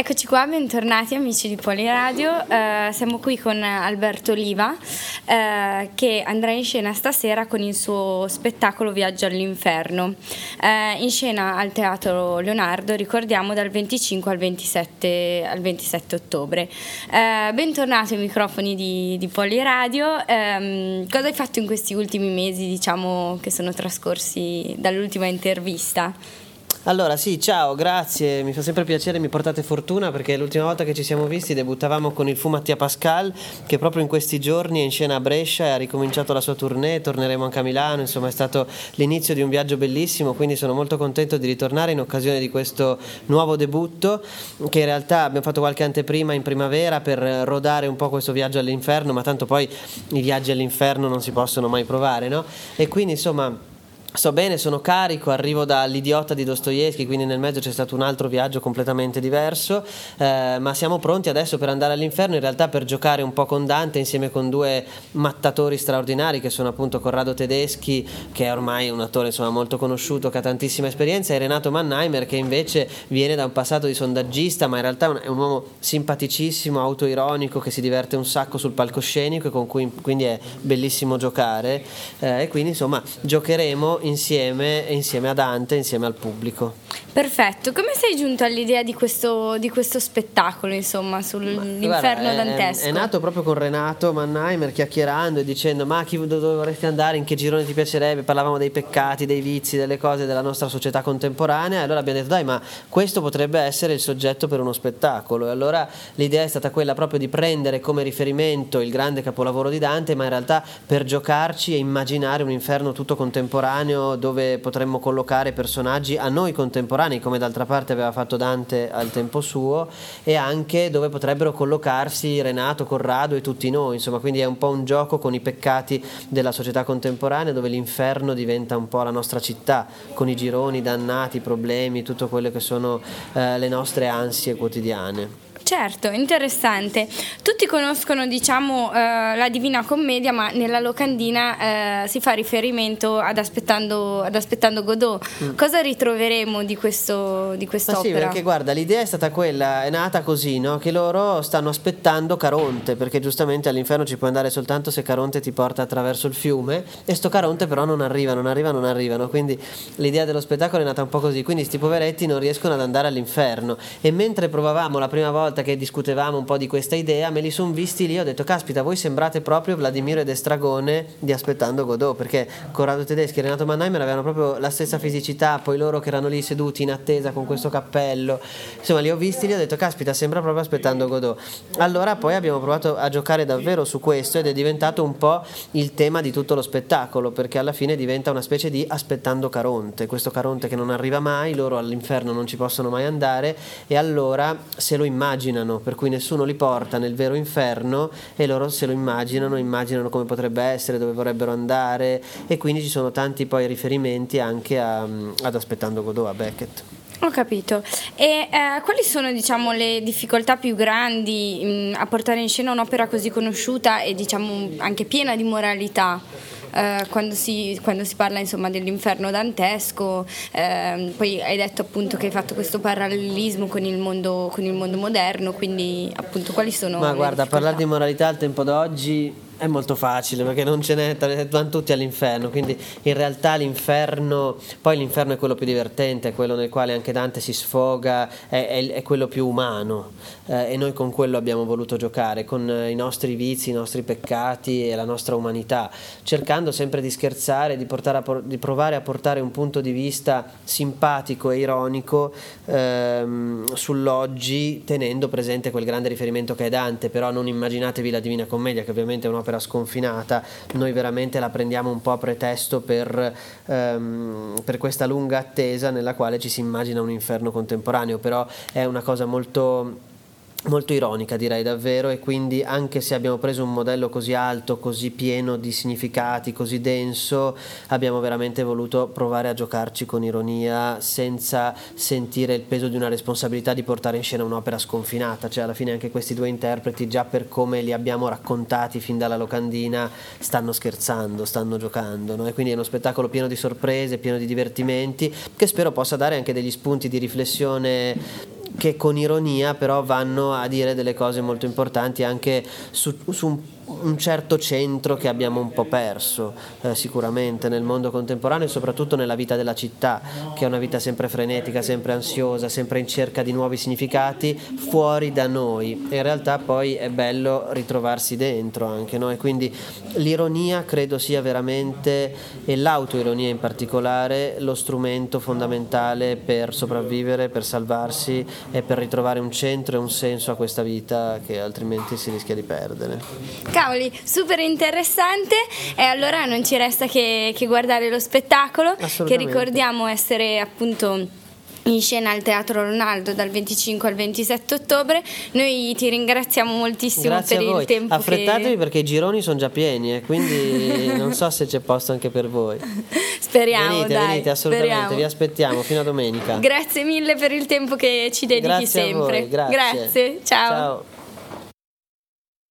Eccoci qua, bentornati amici di Poliradio. Uh, siamo qui con Alberto Oliva uh, che andrà in scena stasera con il suo spettacolo Viaggio all'inferno. Uh, in scena al Teatro Leonardo, ricordiamo, dal 25 al 27, al 27 ottobre. bentornato ai microfoni di, di Poliradio. Um, cosa hai fatto in questi ultimi mesi, diciamo, che sono trascorsi dall'ultima intervista? Allora, sì, ciao, grazie, mi fa sempre piacere, mi portate fortuna perché l'ultima volta che ci siamo visti debuttavamo con il Fu Mattia Pascal che proprio in questi giorni è in scena a Brescia e ha ricominciato la sua tournée, torneremo anche a Milano, insomma è stato l'inizio di un viaggio bellissimo, quindi sono molto contento di ritornare in occasione di questo nuovo debutto che in realtà abbiamo fatto qualche anteprima in primavera per rodare un po' questo viaggio all'inferno, ma tanto poi i viaggi all'inferno non si possono mai provare, no? E quindi insomma Sto bene, sono carico, arrivo dall'idiota di Dostoevsky, quindi nel mezzo c'è stato un altro viaggio completamente diverso, eh, ma siamo pronti adesso per andare all'inferno, in realtà per giocare un po' con Dante insieme con due mattatori straordinari che sono appunto Corrado Tedeschi, che è ormai un attore insomma, molto conosciuto, che ha tantissima esperienza, e Renato Mannheimer che invece viene da un passato di sondaggista, ma in realtà è un uomo simpaticissimo, autoironico, che si diverte un sacco sul palcoscenico e con cui quindi è bellissimo giocare. Eh, e quindi insomma giocheremo insieme, insieme a Dante, insieme al pubblico. Perfetto, come sei giunto all'idea di questo, di questo spettacolo, insomma, sull'inferno dantesco? È, è, nato proprio con Renato Mannheimer chiacchierando e dicendo ma chi, dove vorresti andare, in che girone ti piacerebbe, parlavamo dei peccati, dei vizi, delle cose della nostra società contemporanea e allora abbiamo detto dai ma questo potrebbe essere il soggetto per uno spettacolo e allora l'idea è stata quella proprio di prendere come riferimento il grande capolavoro di Dante ma in realtà per giocarci e immaginare un inferno tutto contemporaneo dove potremmo collocare personaggi a noi contemporanei come d'altra parte aveva fatto Dante al tempo suo, e anche dove potrebbero collocarsi Renato, Corrado e tutti noi, insomma, quindi è un po' un gioco con i peccati della società contemporanea dove l'inferno diventa un po' la nostra città, con i gironi, dannati, i problemi, tutto quello che sono eh, le nostre ansie quotidiane. Certo, interessante. Tutti conoscono diciamo, eh, la Divina Commedia, ma nella locandina eh, si fa riferimento ad Aspettando, ad aspettando Godot. Mm. Cosa ritroveremo di, questo, di quest'opera? Ma sì, perché guarda, l'idea è stata quella, è nata così, no? che loro stanno aspettando Caronte, perché giustamente all'inferno ci puoi andare soltanto se Caronte ti porta attraverso il fiume, e sto Caronte però non arriva, non arriva, non arrivano, quindi l'idea dello spettacolo è nata un po' così, quindi questi poveretti non riescono ad andare all'inferno. E mentre provavamo la prima volta volta che discutevamo un po' di questa idea, me li sono visti lì, ho detto caspita, voi sembrate proprio Vladimiro ed Estragone di Aspettando Godot, perché Corrado Tedeschi e Renato Mannheimer avevano proprio la stessa fisicità, poi loro che erano lì seduti in attesa con questo cappello, insomma li ho visti lì, ho detto caspita, sembra proprio Aspettando Godot. Allora poi abbiamo provato a giocare davvero su questo ed è diventato un po' il tema di tutto lo spettacolo, perché alla fine diventa una specie di Aspettando Caronte, questo Caronte che non arriva mai, loro all'inferno non ci possono mai andare e allora se lo immaginano immaginano, per cui nessuno li porta nel vero inferno e loro se lo immaginano, immaginano come potrebbe essere, dove vorrebbero andare e quindi ci sono tanti poi riferimenti anche a, ad Aspettando Godot, a Beckett. Ho capito. E eh, quali sono diciamo, le difficoltà più grandi mh, a portare in scena un'opera così conosciuta e diciamo, anche piena di moralità? Eh, quando, si, quando, si, parla insomma, dell'inferno dantesco, eh, poi hai detto appunto che hai fatto questo parallelismo con il mondo, con il mondo moderno, quindi appunto quali sono... Ma guarda, parlare di moralità al tempo d'oggi è molto facile perché non ce n'è, vanno tutti all'inferno, quindi in realtà l'inferno, poi l'inferno è quello più divertente, è quello nel quale anche Dante si sfoga, è, è, è quello più umano eh, e noi con quello abbiamo voluto giocare, con eh, i nostri vizi, i nostri peccati e la nostra umanità, cercando sempre di scherzare, di, a, di provare a portare un punto di vista simpatico e ironico ehm, sull'oggi, tenendo presente quel grande riferimento che è Dante, però non immaginatevi la Divina Commedia, che ovviamente è un'opera un'opera sconfinata, noi veramente la prendiamo un po' a pretesto per, um, per questa lunga attesa nella quale ci si immagina un inferno contemporaneo, però è una cosa molto molto ironica direi davvero e quindi anche se abbiamo preso un modello così alto, così pieno di significati, così denso, abbiamo veramente voluto provare a giocarci con ironia senza sentire il peso di una responsabilità di portare in scena un'opera sconfinata, cioè alla fine anche questi due interpreti già per come li abbiamo raccontati fin dalla locandina stanno scherzando, stanno giocando no? e quindi è uno spettacolo pieno di sorprese, pieno di divertimenti che spero possa dare anche degli spunti di riflessione che con ironia però vanno a dire delle cose molto importanti anche su, su un un certo centro che abbiamo un po' perso eh, sicuramente nel mondo contemporaneo e soprattutto nella vita della città, che è una vita sempre frenetica, sempre ansiosa, sempre in cerca di nuovi significati fuori da noi e in realtà poi è bello ritrovarsi dentro anche no? e quindi l'ironia credo sia veramente e l'autoironia in particolare lo strumento fondamentale per sopravvivere, per salvarsi e per ritrovare un centro e un senso a questa vita che altrimenti si rischia di perdere cavoli, super interessante e allora non ci resta che, che guardare lo spettacolo che ricordiamo essere appunto in scena al Teatro Ronaldo dal 25 al 27 ottobre. Noi ti ringraziamo moltissimo Grazie per il tempo. Affrettatevi che... perché i gironi sono già pieni, eh, quindi non so se c'è posto anche per voi. Speriamo, venite, dai, venite assolutamente, speriamo. vi aspettiamo fino a domenica. Grazie mille per il tempo che ci dedichi Grazie sempre. Grazie. Grazie, ciao. ciao.